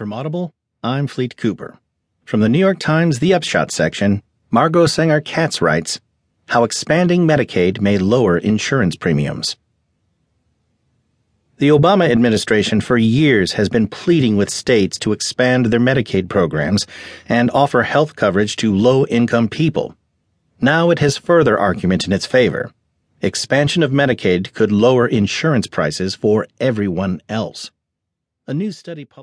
From Audible, I'm Fleet Cooper. From the New York Times The Upshot section, Margot Sanger Katz writes How Expanding Medicaid May Lower Insurance Premiums. The Obama administration for years has been pleading with states to expand their Medicaid programs and offer health coverage to low income people. Now it has further argument in its favor. Expansion of Medicaid could lower insurance prices for everyone else. A new study published